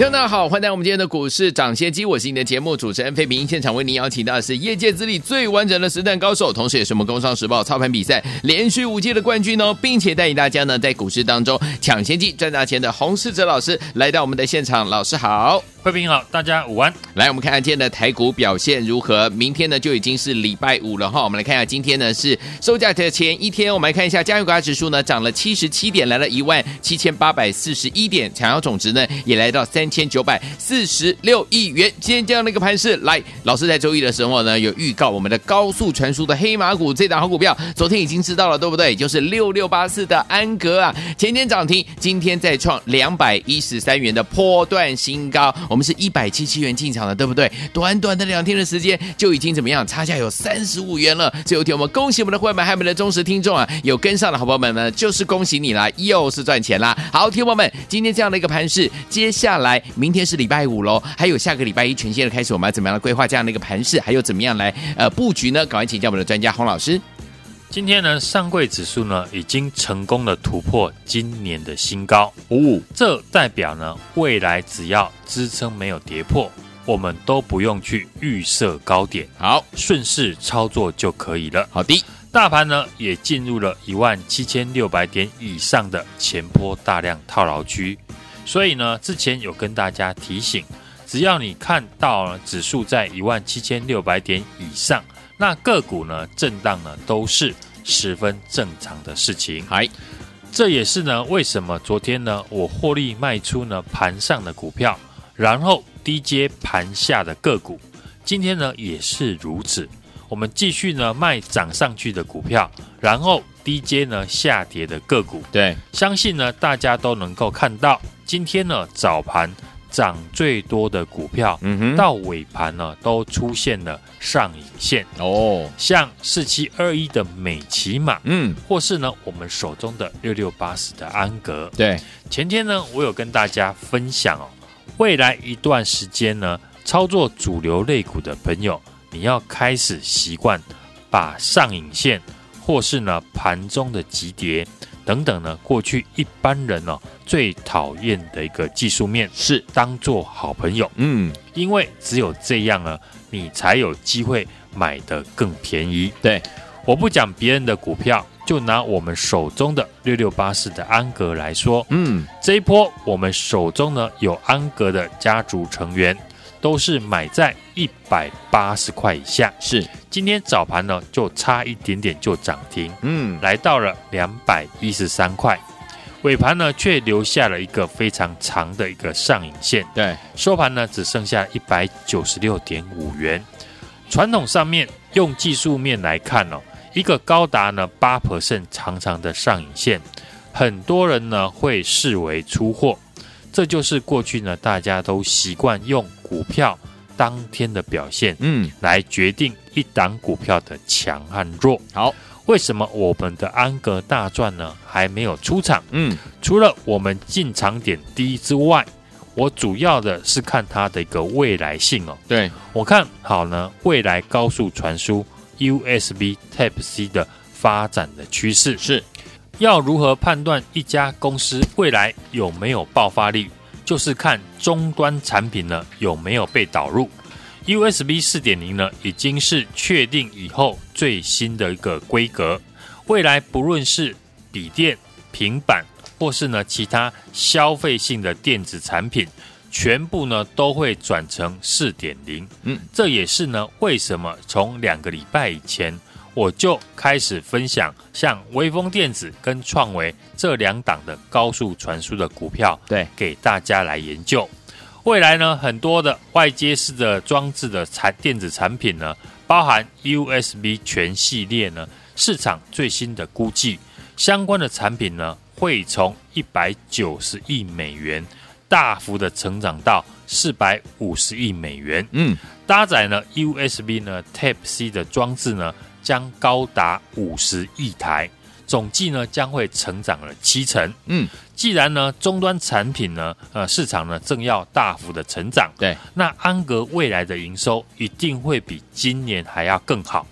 听众大家好，欢迎来到我们今天的股市涨先机，我是你的节目主持人费平。现场为您邀请到的是业界资历最完整的实战高手，同时也是我们工商时报操盘比赛连续五届的冠军哦，并且带领大家呢在股市当中抢先机赚大钱的洪世哲老师来到我们的现场，老师好。慧平好，大家午安。来，我们看看今天的台股表现如何？明天呢就已经是礼拜五了哈。我们来看一下，今天呢是收假的前一天。我们来看一下加权股价指数呢涨了七十七点，来了一万七千八百四十一点，成交总值呢也来到三千九百四十六亿元。今天这样的一个盘势，来，老师在周一的时候呢有预告我们的高速传输的黑马股这档好股票，昨天已经知道了，对不对？就是六六八四的安格啊，前天涨停，今天再创两百一十三元的波段新高。我们是一百七七元进场的，对不对？短短的两天的时间就已经怎么样？差价有三十五元了。最后一天，我们恭喜我们的会员们，还有我们的忠实听众啊！有跟上的好朋友们呢，就是恭喜你啦，又是赚钱啦！好，听众们，今天这样的一个盘势，接下来明天是礼拜五喽，还有下个礼拜一全线的开始，我们要怎么样的规划这样的一个盘势？还有怎么样来呃布局呢？赶快请教我们的专家洪老师。今天呢，上柜指数呢已经成功的突破今年的新高。哦，这代表呢未来只要支撑没有跌破，我们都不用去预设高点，好，顺势操作就可以了。好的，大盘呢也进入了一万七千六百点以上的前波大量套牢区，所以呢之前有跟大家提醒，只要你看到指数在一万七千六百点以上。那个股呢，震荡呢，都是十分正常的事情。嗨，这也是呢，为什么昨天呢，我获利卖出呢盘上的股票，然后低接盘下的个股，今天呢也是如此。我们继续呢卖涨上去的股票，然后低接呢下跌的个股。对，相信呢大家都能够看到，今天呢早盘。涨最多的股票，嗯哼，到尾盘呢都出现了上影线。哦，像四七二一的美琪玛，嗯，或是呢我们手中的六六八十的安格，对，前天呢我有跟大家分享哦，未来一段时间呢操作主流类股的朋友，你要开始习惯把上影线或是呢盘中的急跌。等等呢，过去一般人呢、哦、最讨厌的一个技术面是。当做好朋友，嗯，因为只有这样呢，你才有机会买的更便宜。对，我不讲别人的股票，就拿我们手中的六六八四的安格来说，嗯，这一波我们手中呢有安格的家族成员。都是买在一百八十块以下，是。今天早盘呢就差一点点就涨停，嗯，来到了两百一十三块，尾盘呢却留下了一个非常长的一个上影线，对，收盘呢只剩下一百九十六点五元。传统上面用技术面来看哦，一个高达呢八 percent 长长的上影线，很多人呢会视为出货。这就是过去呢，大家都习惯用股票当天的表现，嗯，来决定一档股票的强和弱。好，为什么我们的安格大赚呢？还没有出场，嗯，除了我们进场点低之外，我主要的是看它的一个未来性哦。对，我看好呢，未来高速传输 USB Type C 的发展的趋势是。要如何判断一家公司未来有没有爆发力？就是看终端产品呢有没有被导入。USB 四点零呢已经是确定以后最新的一个规格，未来不论是笔电、平板或是呢其他消费性的电子产品，全部呢都会转成四点零。嗯，这也是呢为什么从两个礼拜以前。我就开始分享像微风电子跟创维这两档的高速传输的股票，对，给大家来研究。未来呢，很多的外接式的装置的产电子产品呢，包含 USB 全系列呢，市场最新的估计，相关的产品呢，会从一百九十亿美元大幅的成长到四百五十亿美元。嗯，搭载呢 USB 呢 Type C 的装置呢。将高达五十亿台，总计呢将会成长了七成。嗯，既然呢终端产品呢，呃市场呢正要大幅的成长，对，那安格未来的营收一定会比今年还要更好。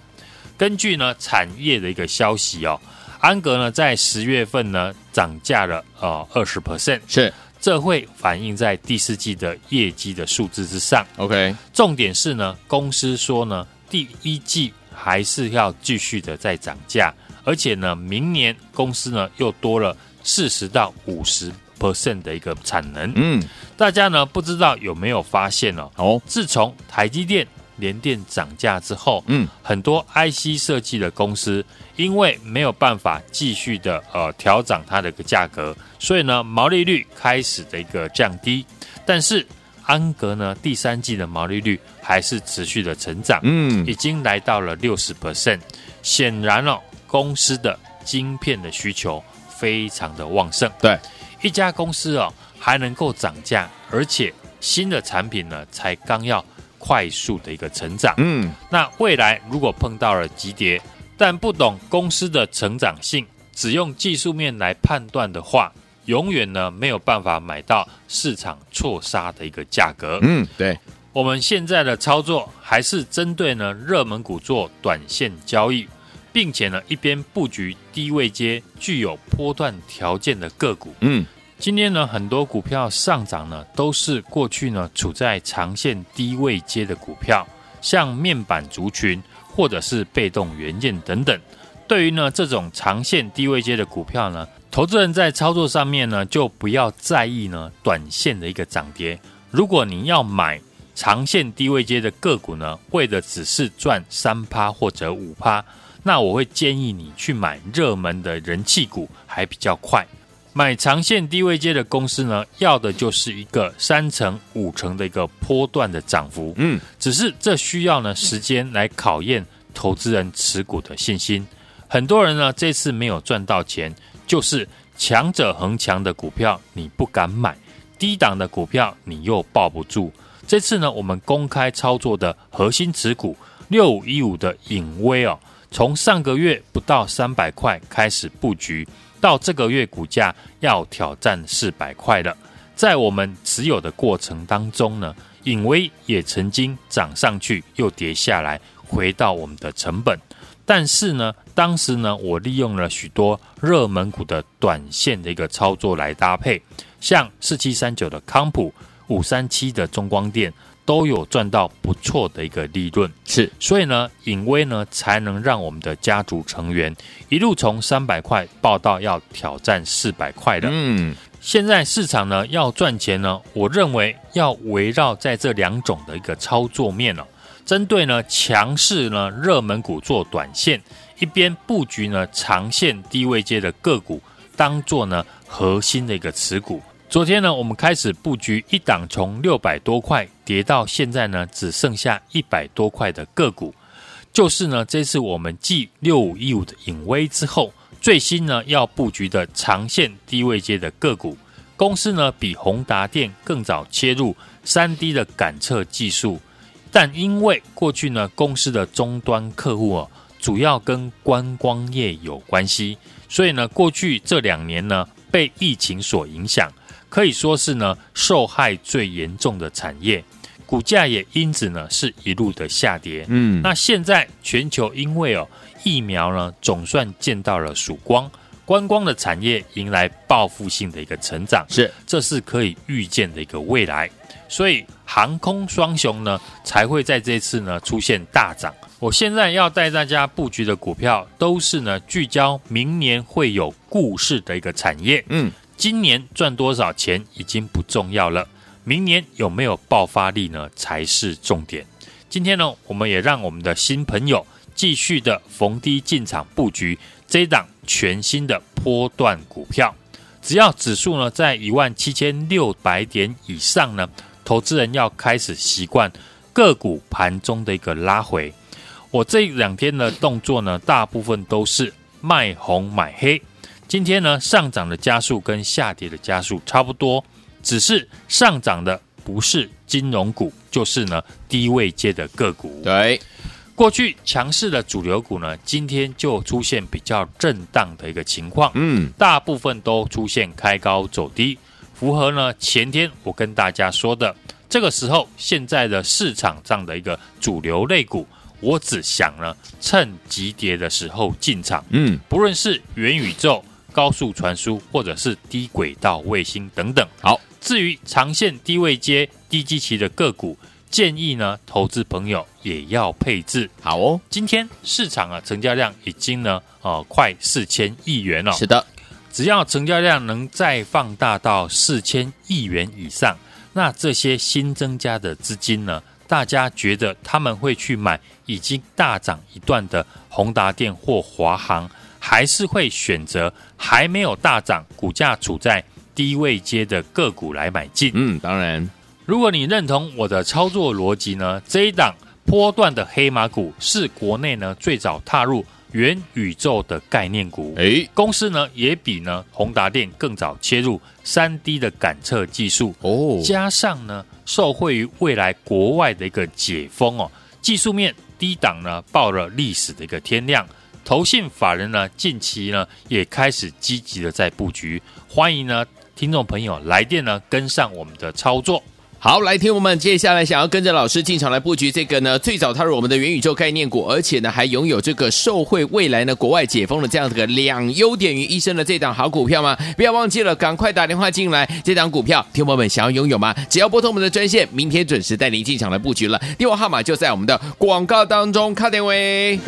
根据呢产业的一个消息哦，安格呢在十月份呢涨价了呃二十 percent，是。这会反映在第四季的业绩的数字之上。OK，重点是呢，公司说呢，第一季还是要继续的在涨价，而且呢，明年公司呢又多了四十到五十 percent 的一个产能。嗯，大家呢不知道有没有发现哦？哦，自从台积电、联电涨价之后，嗯，很多 IC 设计的公司因为没有办法继续的呃调涨它的一个价格。所以呢，毛利率开始的一个降低，但是安格呢，第三季的毛利率还是持续的成长，嗯，已经来到了六十 percent。显然哦，公司的晶片的需求非常的旺盛。对，一家公司哦还能够涨价，而且新的产品呢才刚要快速的一个成长，嗯，那未来如果碰到了急跌，但不懂公司的成长性，只用技术面来判断的话。永远呢没有办法买到市场错杀的一个价格。嗯，对，我们现在的操作还是针对呢热门股做短线交易，并且呢一边布局低位接具有波段条件的个股。嗯，今天呢很多股票上涨呢都是过去呢处在长线低位阶的股票，像面板族群或者是被动元件等等。对于呢这种长线低位阶的股票呢。投资人在操作上面呢，就不要在意呢短线的一个涨跌。如果你要买长线低位阶的个股呢，为的只是赚三趴或者五趴，那我会建议你去买热门的人气股，还比较快。买长线低位阶的公司呢，要的就是一个三成五成的一个波段的涨幅。嗯，只是这需要呢时间来考验投资人持股的信心。很多人呢这次没有赚到钱。就是强者恒强的股票，你不敢买；低档的股票，你又抱不住。这次呢，我们公开操作的核心持股六五一五的影威哦，从上个月不到三百块开始布局，到这个月股价要挑战四百块了。在我们持有的过程当中呢，影威也曾经涨上去，又跌下来，回到我们的成本。但是呢，当时呢，我利用了许多热门股的短线的一个操作来搭配，像四七三九的康普、五三七的中光电都有赚到不错的一个利润。是，所以呢，隐威呢才能让我们的家族成员一路从三百块报到要挑战四百块的。嗯，现在市场呢要赚钱呢，我认为要围绕在这两种的一个操作面呢。针对呢强势呢热门股做短线，一边布局呢长线低位阶的个股，当做呢核心的一个持股。昨天呢，我们开始布局一档从六百多块跌到现在呢只剩下一百多块的个股，就是呢这次我们继六五一五的颖威之后，最新呢要布局的长线低位阶的个股。公司呢比宏达电更早切入三 D 的感测技术。但因为过去呢，公司的终端客户哦，主要跟观光业有关系，所以呢，过去这两年呢，被疫情所影响，可以说是呢，受害最严重的产业，股价也因此呢，是一路的下跌。嗯，那现在全球因为哦，疫苗呢，总算见到了曙光，观光的产业迎来报复性的一个成长，是，这是可以预见的一个未来。所以航空双雄呢，才会在这次呢出现大涨。我现在要带大家布局的股票，都是呢聚焦明年会有故事的一个产业。嗯，今年赚多少钱已经不重要了，明年有没有爆发力呢才是重点。今天呢，我们也让我们的新朋友继续的逢低进场布局这一档全新的波段股票。只要指数呢在一万七千六百点以上呢。投资人要开始习惯个股盘中的一个拉回。我这两天的动作呢，大部分都是卖红买黑。今天呢，上涨的加速跟下跌的加速差不多，只是上涨的不是金融股，就是呢低位阶的个股。对，过去强势的主流股呢，今天就出现比较震荡的一个情况，嗯，大部分都出现开高走低，符合呢前天我跟大家说的，这个时候现在的市场上的一个主流类股，我只想呢趁急跌的时候进场，嗯，不论是元宇宙、高速传输或者是低轨道卫星等等。好，至于长线低位接、低基期的个股。建议呢，投资朋友也要配置好哦。今天市场啊，成交量已经呢，呃，快四千亿元了。是的，只要成交量能再放大到四千亿元以上，那这些新增加的资金呢，大家觉得他们会去买已经大涨一段的宏达电或华航，还是会选择还没有大涨、股价处在低位阶的个股来买进？嗯，当然。如果你认同我的操作逻辑呢，这一档波段的黑马股是国内呢最早踏入元宇宙的概念股，诶，公司呢也比呢宏达电更早切入三 D 的感测技术。哦，加上呢受惠于未来国外的一个解封哦，技术面低档呢报了历史的一个天量，投信法人呢近期呢也开始积极的在布局，欢迎呢听众朋友来电呢跟上我们的操作。好，来听我们接下来想要跟着老师进场来布局这个呢，最早踏入我们的元宇宙概念股，而且呢还拥有这个受惠未来呢国外解封的这样子的两优点于一身的这档好股票吗？不要忘记了，赶快打电话进来，这档股票，听友们想要拥有吗？只要拨通我们的专线，明天准时带您进场来布局了。电话号码就在我们的广告当中，卡点位。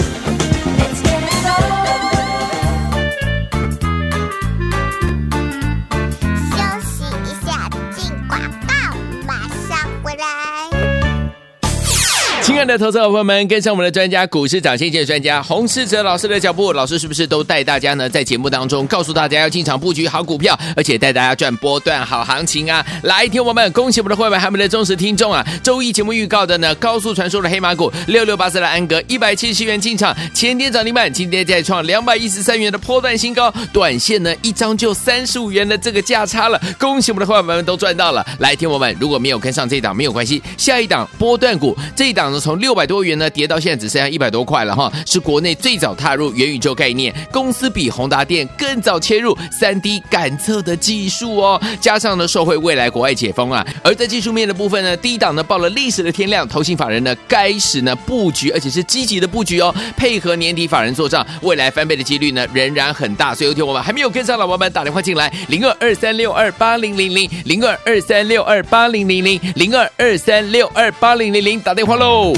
T 爱的投资者朋友们，跟上我们的专家股市涨先机的专家洪世哲老师的脚步，老师是不是都带大家呢？在节目当中告诉大家要进场布局好股票，而且带大家赚波段好行情啊！来，听我们，恭喜我们的会员，还有我们的忠实听众啊！周一节目预告的呢，高速传输的黑马股六六八四的安格一百七十元进场，前天涨停板，今天再创两百一十三元的波段新高，短线呢一张就三十五元的这个价差了，恭喜我们的会员们都赚到了！来，听我们，如果没有跟上这一档没有关系，下一档波段股这一档呢。从从六百多元呢跌到现在只剩下一百多块了哈，是国内最早踏入元宇宙概念公司，比宏达电更早切入三 D 感测的技术哦，加上呢受惠未来国外解封啊，而在技术面的部分呢，低档呢报了历史的天量，投信法人呢开始呢布局，而且是积极的布局哦，配合年底法人做账，未来翻倍的几率呢仍然很大，所以有天我们还没有跟上老板们打电话进来，零二二三六二八零零零零二二三六二八零零零零二二三六二八零零零打电话喽。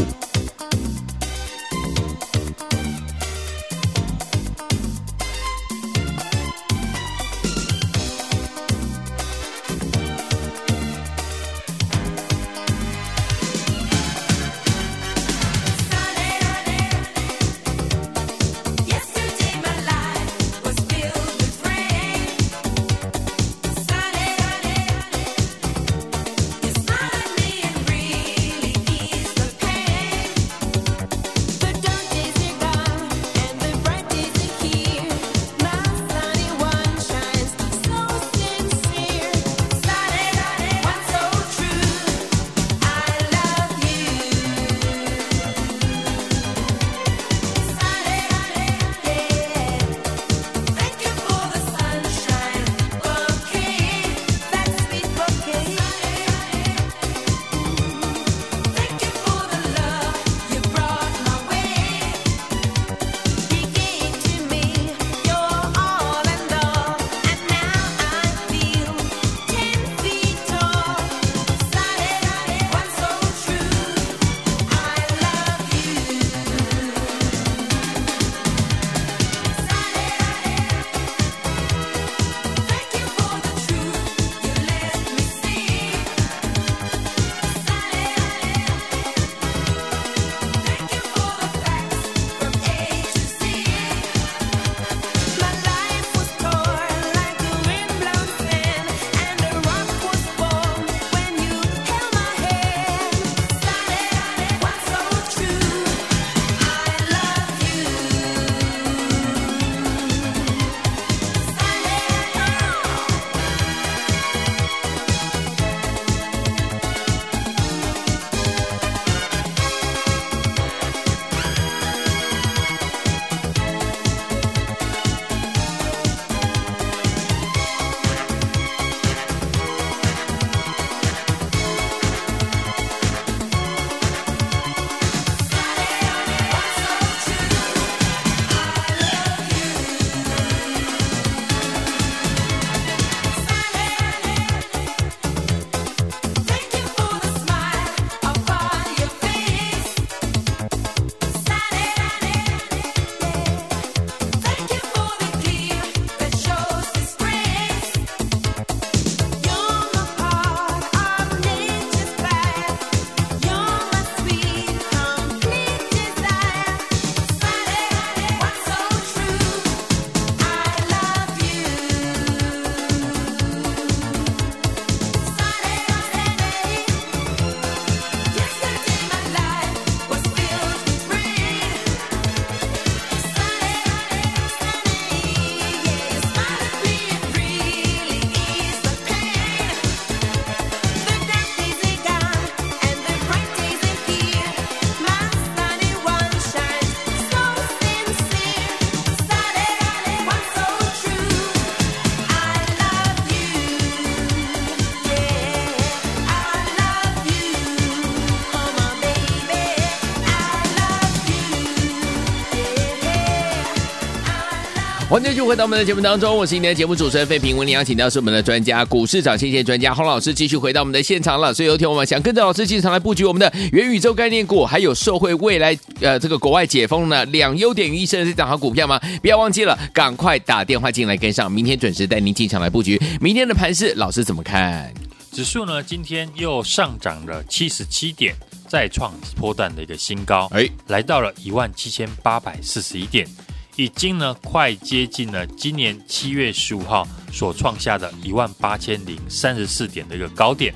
欢迎继续回到我们的节目当中，我是今天的节目主持人费平。为您邀请到是我们的专家，股市涨先机专家洪老师，继续回到我们的现场了。所以有天我们想跟着老师进场来布局我们的元宇宙概念股，还有受惠未来呃这个国外解封呢两优点于一身的这档好股票吗？不要忘记了，赶快打电话进来跟上，明天准时带您进场来布局。明天的盘势，老师怎么看？指数呢今天又上涨了七十七点，再创波段的一个新高，哎，来到了一万七千八百四十一点。已经呢，快接近了今年七月十五号所创下的一万八千零三十四点的一个高点。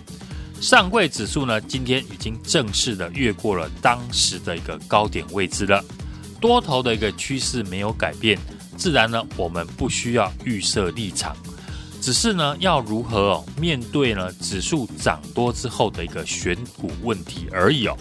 上柜指数呢，今天已经正式的越过了当时的一个高点位置了。多头的一个趋势没有改变，自然呢，我们不需要预设立场，只是呢，要如何哦面对呢指数涨多之后的一个选股问题而已哦。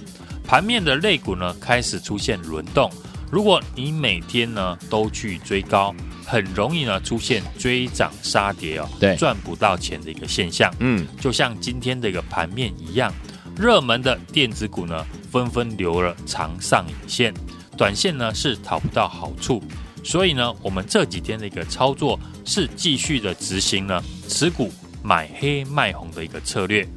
盘面的类股呢，开始出现轮动。如果你每天呢都去追高，很容易呢出现追涨杀跌哦，对，赚不到钱的一个现象。嗯，就像今天的一个盘面一样，热门的电子股呢纷纷留了长上影线，短线呢是讨不到好处。所以呢，我们这几天的一个操作是继续的执行呢持股买黑卖红的一个策略，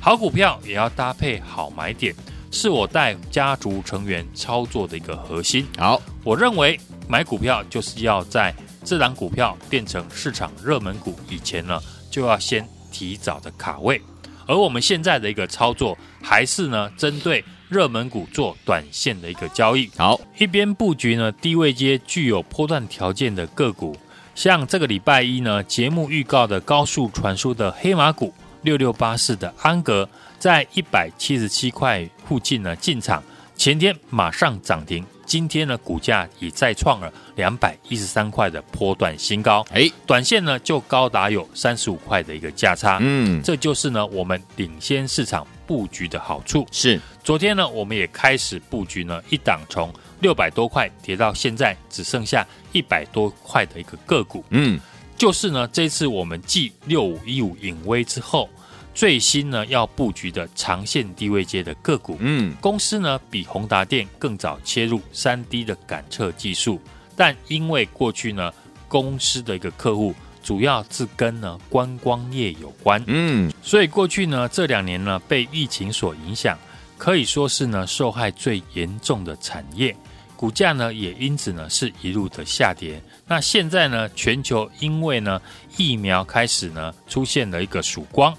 好股票也要搭配好买点。是我带家族成员操作的一个核心。好，我认为买股票就是要在这档股票变成市场热门股以前呢，就要先提早的卡位。而我们现在的一个操作，还是呢针对热门股做短线的一个交易。好，一边布局呢低位接具有波段条件的个股，像这个礼拜一呢节目预告的高速传输的黑马股六六八四的安格。在一百七十七块附近呢进场，前天马上涨停，今天呢股价已再创了两百一十三块的波段新高，哎，短线呢就高达有三十五块的一个价差，嗯，这就是呢我们领先市场布局的好处。是，昨天呢我们也开始布局呢一档从六百多块跌到现在只剩下一百多块的一个个股，嗯，就是呢这次我们继六五一五隐威之后。最新呢要布局的长线低位阶的个股，嗯，公司呢比宏达电更早切入三 D 的感测技术，但因为过去呢公司的一个客户主要是跟呢观光业有关，嗯，所以过去呢这两年呢被疫情所影响，可以说是呢受害最严重的产业，股价呢也因此呢是一路的下跌。那现在呢全球因为呢疫苗开始呢出现了一个曙光。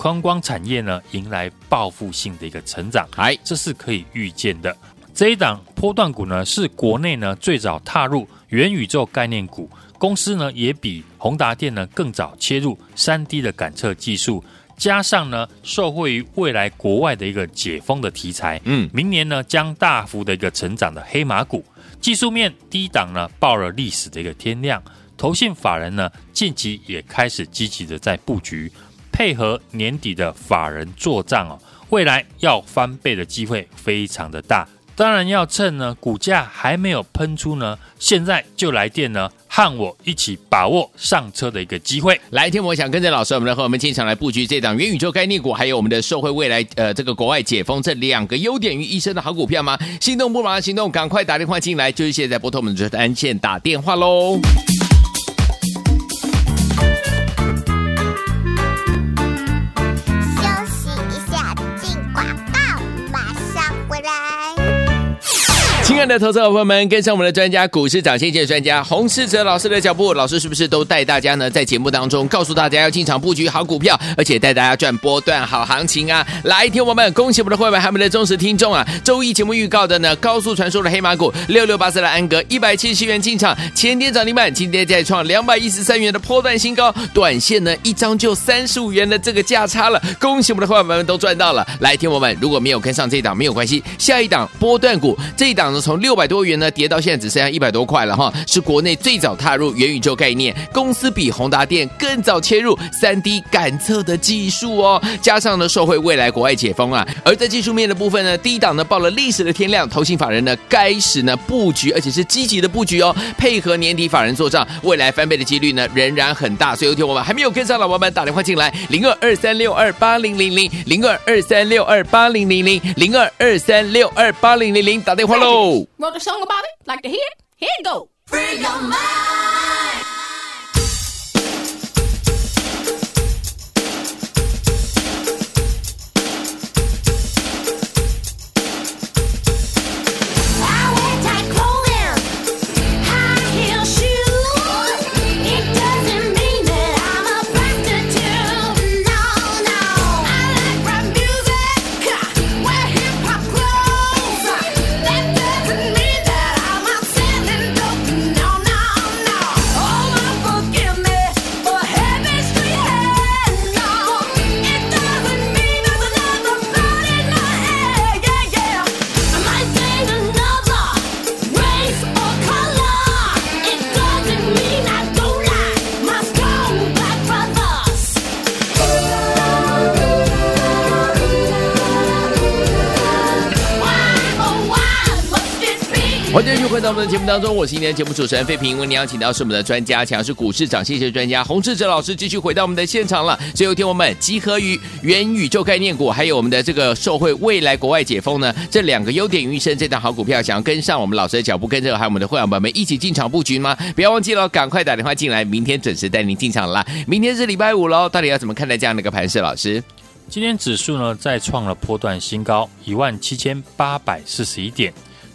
观光产业呢，迎来报复性的一个成长，哎，这是可以预见的。这一档波段股呢，是国内呢最早踏入元宇宙概念股，公司呢也比宏达电呢更早切入三 D 的感测技术，加上呢受惠于未来国外的一个解封的题材，嗯，明年呢将大幅的一个成长的黑马股，技术面低档呢报了历史的一个天量，投信法人呢近期也开始积极的在布局。配合年底的法人做账哦，未来要翻倍的机会非常的大。当然要趁呢股价还没有喷出呢，现在就来电呢，和我一起把握上车的一个机会。来天，我想跟着老师，我们来和我们进场来布局这档元宇宙概念股，还有我们的社会未来呃这个国外解封这两个优点于一身的好股票吗？心动不马上行动，赶快打电话进来，就是现在拨通我们的专线打电话喽。亲爱的投资者朋友们，跟上我们的专家股市涨先机的专家洪世哲老师的脚步，老师是不是都带大家呢？在节目当中告诉大家要进场布局好股票，而且带大家赚波段好行情啊！来，听我们，恭喜我们的会员，还有我们的忠实听众啊！周一节目预告的呢，高速传输的黑马股六六八四的安格一百七十七元进场，前天涨停板，今天再创两百一十三元的波段新高，短线呢一张就三十五元的这个价差了，恭喜我们的会员们都赚到了！来，听我们，如果没有跟上这一档没有关系，下一档波段股这一档呢。从从六百多元呢跌到现在只剩下一百多块了哈，是国内最早踏入元宇宙概念公司，比宏达电更早切入三 D 感测的技术哦，加上呢受惠未来国外解封啊，而在技术面的部分呢，第一档呢报了历史的天量，投信法人呢开始呢布局，而且是积极的布局哦，配合年底法人做账，未来翻倍的几率呢仍然很大，所以有天我们还没有跟上老板们打电话进来，零二二三六二八零零零零二二三六二八零零零零二二三六二八零零零打电话喽。Wrote a song about it, like to hear it? Here it go. Free your mind. 目当中，我是今天的节目主持人费平。为您邀请到是我们的专家，强势股市涨谢谢专家洪志哲老师，继续回到我们的现场了。最后一天我们集合于元宇宙概念股，还有我们的这个受惠未来国外解封呢，这两个优点于一身，这档好股票，想要跟上我们老师的脚步，跟着还有我们的会员朋友们一起进场布局吗？不要忘记了，赶快打电话进来，明天准时带您进场了。明天是礼拜五喽，到底要怎么看待这样的一个盘势？老师，今天指数呢再创了波段新高，一万七千八百四十一点。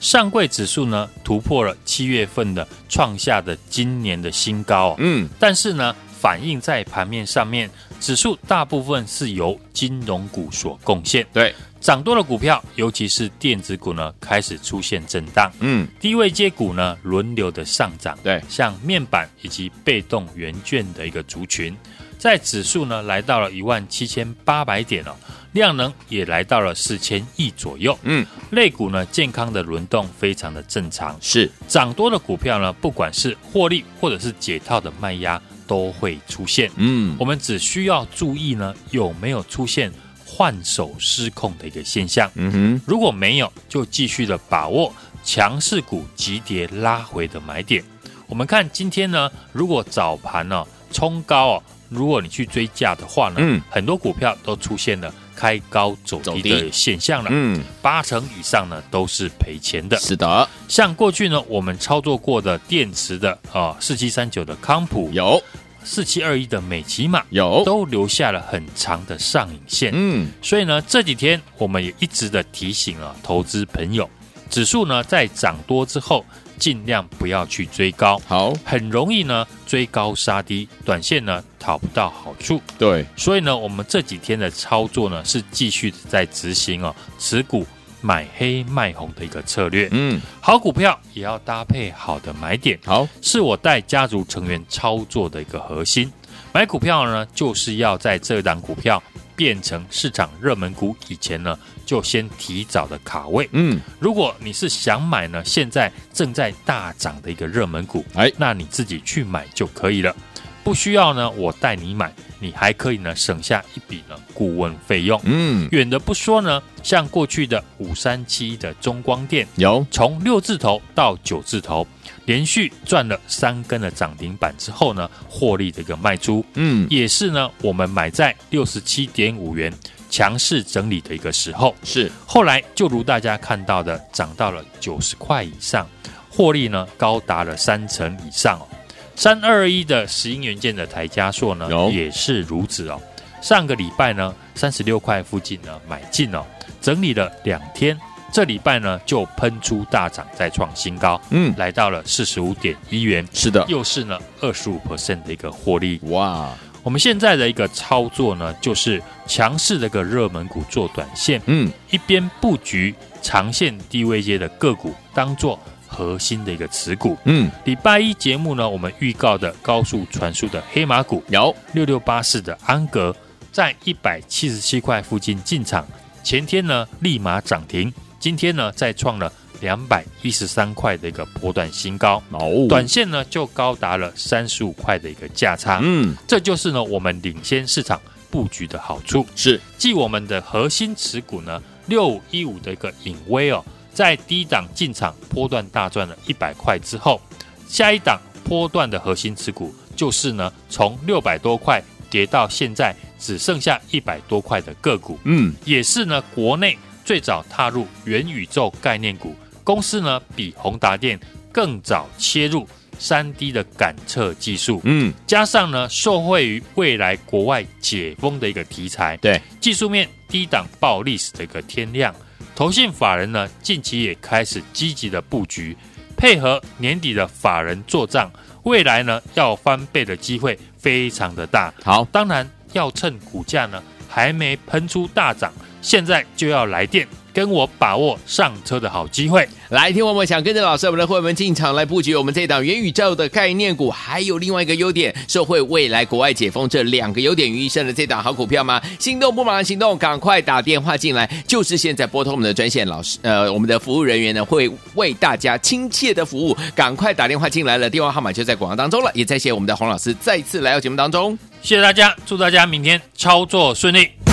上柜指数呢突破了七月份的创下的今年的新高，哦，嗯，但是呢反映在盘面上面，指数大部分是由金融股所贡献，对，涨多的股票，尤其是电子股呢开始出现震荡，嗯，低位接股呢轮流的上涨，对，像面板以及被动元件的一个族群，在指数呢来到了一万七千八百点哦。量能也来到了四千亿左右，嗯，类股呢健康的轮动非常的正常，是。涨多的股票呢，不管是获利或者是解套的卖压都会出现，嗯，我们只需要注意呢有没有出现换手失控的一个现象，嗯哼，如果没有，就继续的把握强势股急跌拉回的买点。我们看今天呢，如果早盘呢冲高哦，如果你去追价的话呢，嗯，很多股票都出现了。开高走低的现象了，嗯，八成以上呢都是赔钱的。是的，像过去呢我们操作过的电池的啊，四七三九的康普有，四七二一的美琪玛有，都留下了很长的上影线。嗯，所以呢这几天我们也一直的提醒啊投资朋友，指数呢在涨多之后。尽量不要去追高，好，很容易呢追高杀低，短线呢讨不到好处。对，所以呢，我们这几天的操作呢是继续在执行哦，持股买黑卖红的一个策略。嗯，好股票也要搭配好的买点，好，是我带家族成员操作的一个核心。买股票呢，就是要在这档股票变成市场热门股以前呢。就先提早的卡位，嗯，如果你是想买呢，现在正在大涨的一个热门股，哎，那你自己去买就可以了，不需要呢，我带你买，你还可以呢省下一笔呢顾问费用，嗯，远的不说呢，像过去的五三七的中光电，有。从六字头到九字头，连续赚了三根的涨停板之后呢，获利的一个卖出，嗯，也是呢，我们买在六十七点五元。强势整理的一个时候。是，后来就如大家看到的，涨到了九十块以上，获利呢高达了三成以上哦。三二一的石英元件的台加硕呢也是如此哦。上个礼拜呢三十六块附近呢买进哦，整理了两天，这礼拜呢就喷出大涨，再创新高，嗯，来到了四十五点一元，是的，又是呢二十五 percent 的一个获利，哇。我们现在的一个操作呢，就是强势的一个热门股做短线，嗯，一边布局长线低位阶的个股，当做核心的一个持股，嗯。礼拜一节目呢，我们预告的高速传输的黑马股有六六八四的安格，在一百七十七块附近进场，前天呢立马涨停，今天呢再创了。两百一十三块的一个波段新高，哦，短线呢就高达了三十五块的一个价差，嗯，这就是呢我们领先市场布局的好处，是。继我们的核心持股呢六五一五的一个隐威哦，在低档进场波段大赚了一百块之后，下一档波段的核心持股就是呢从六百多块跌到现在只剩下一百多块的个股，嗯，也是呢国内最早踏入元宇宙概念股。公司呢比宏达电更早切入三 D 的感测技术，嗯，加上呢受惠于未来国外解封的一个题材，对，技术面低档爆历史的一个天量，投信法人呢近期也开始积极的布局，配合年底的法人做账，未来呢要翻倍的机会非常的大。好，当然要趁股价呢还没喷出大涨，现在就要来电。跟我把握上车的好机会，来听我们想跟着老师，我们的会员们进场来布局我们这档元宇宙的概念股，还有另外一个优点，社会未来国外解封这两个优点于一身的这档好股票吗？心动不马上行动，赶快打电话进来，就是现在拨通我们的专线，老师，呃，我们的服务人员呢会为大家亲切的服务，赶快打电话进来了，电话号码就在广告当中了，也再谢我们的洪老师再次来到节目当中，谢谢大家，祝大家明天操作顺利。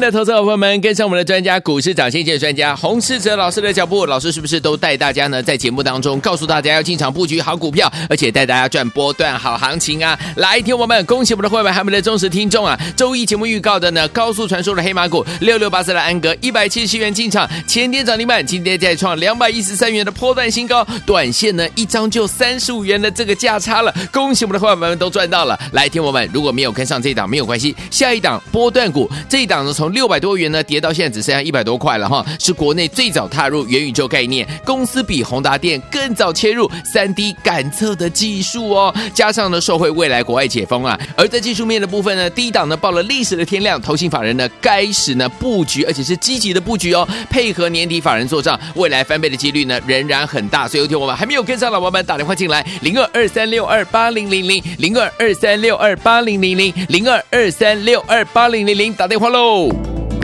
的投资者朋友们，跟上我们的专家股市涨先见专家洪世哲老师的脚步，老师是不是都带大家呢？在节目当中告诉大家要进场布局好股票，而且带大家赚波段好行情啊！来，听我们，恭喜我们的会员，还有我们的忠实听众啊！周一节目预告的呢，高速传输的黑马股六六八四的安格一百七十七元进场，前天涨停板，今天再创两百一十三元的波段新高，短线呢一张就三十五元的这个价差了，恭喜我们的会员们都赚到了！来，听我们，如果没有跟上这一档没有关系，下一档波段股这一档呢。从六百多元呢跌到现在只剩下一百多块了哈，是国内最早踏入元宇宙概念，公司比宏达电更早切入三 D 感测的技术哦，加上呢受惠未来国外解封啊，而在技术面的部分呢，第一档呢报了历史的天量，投信法人呢开始呢布局，而且是积极的布局哦，配合年底法人做账，未来翻倍的几率呢仍然很大，所以有天我们还没有跟上老伙伴打电话进来零二二三六二八零零零零二二三六二八零零零零二二三六二八零零零打电话喽。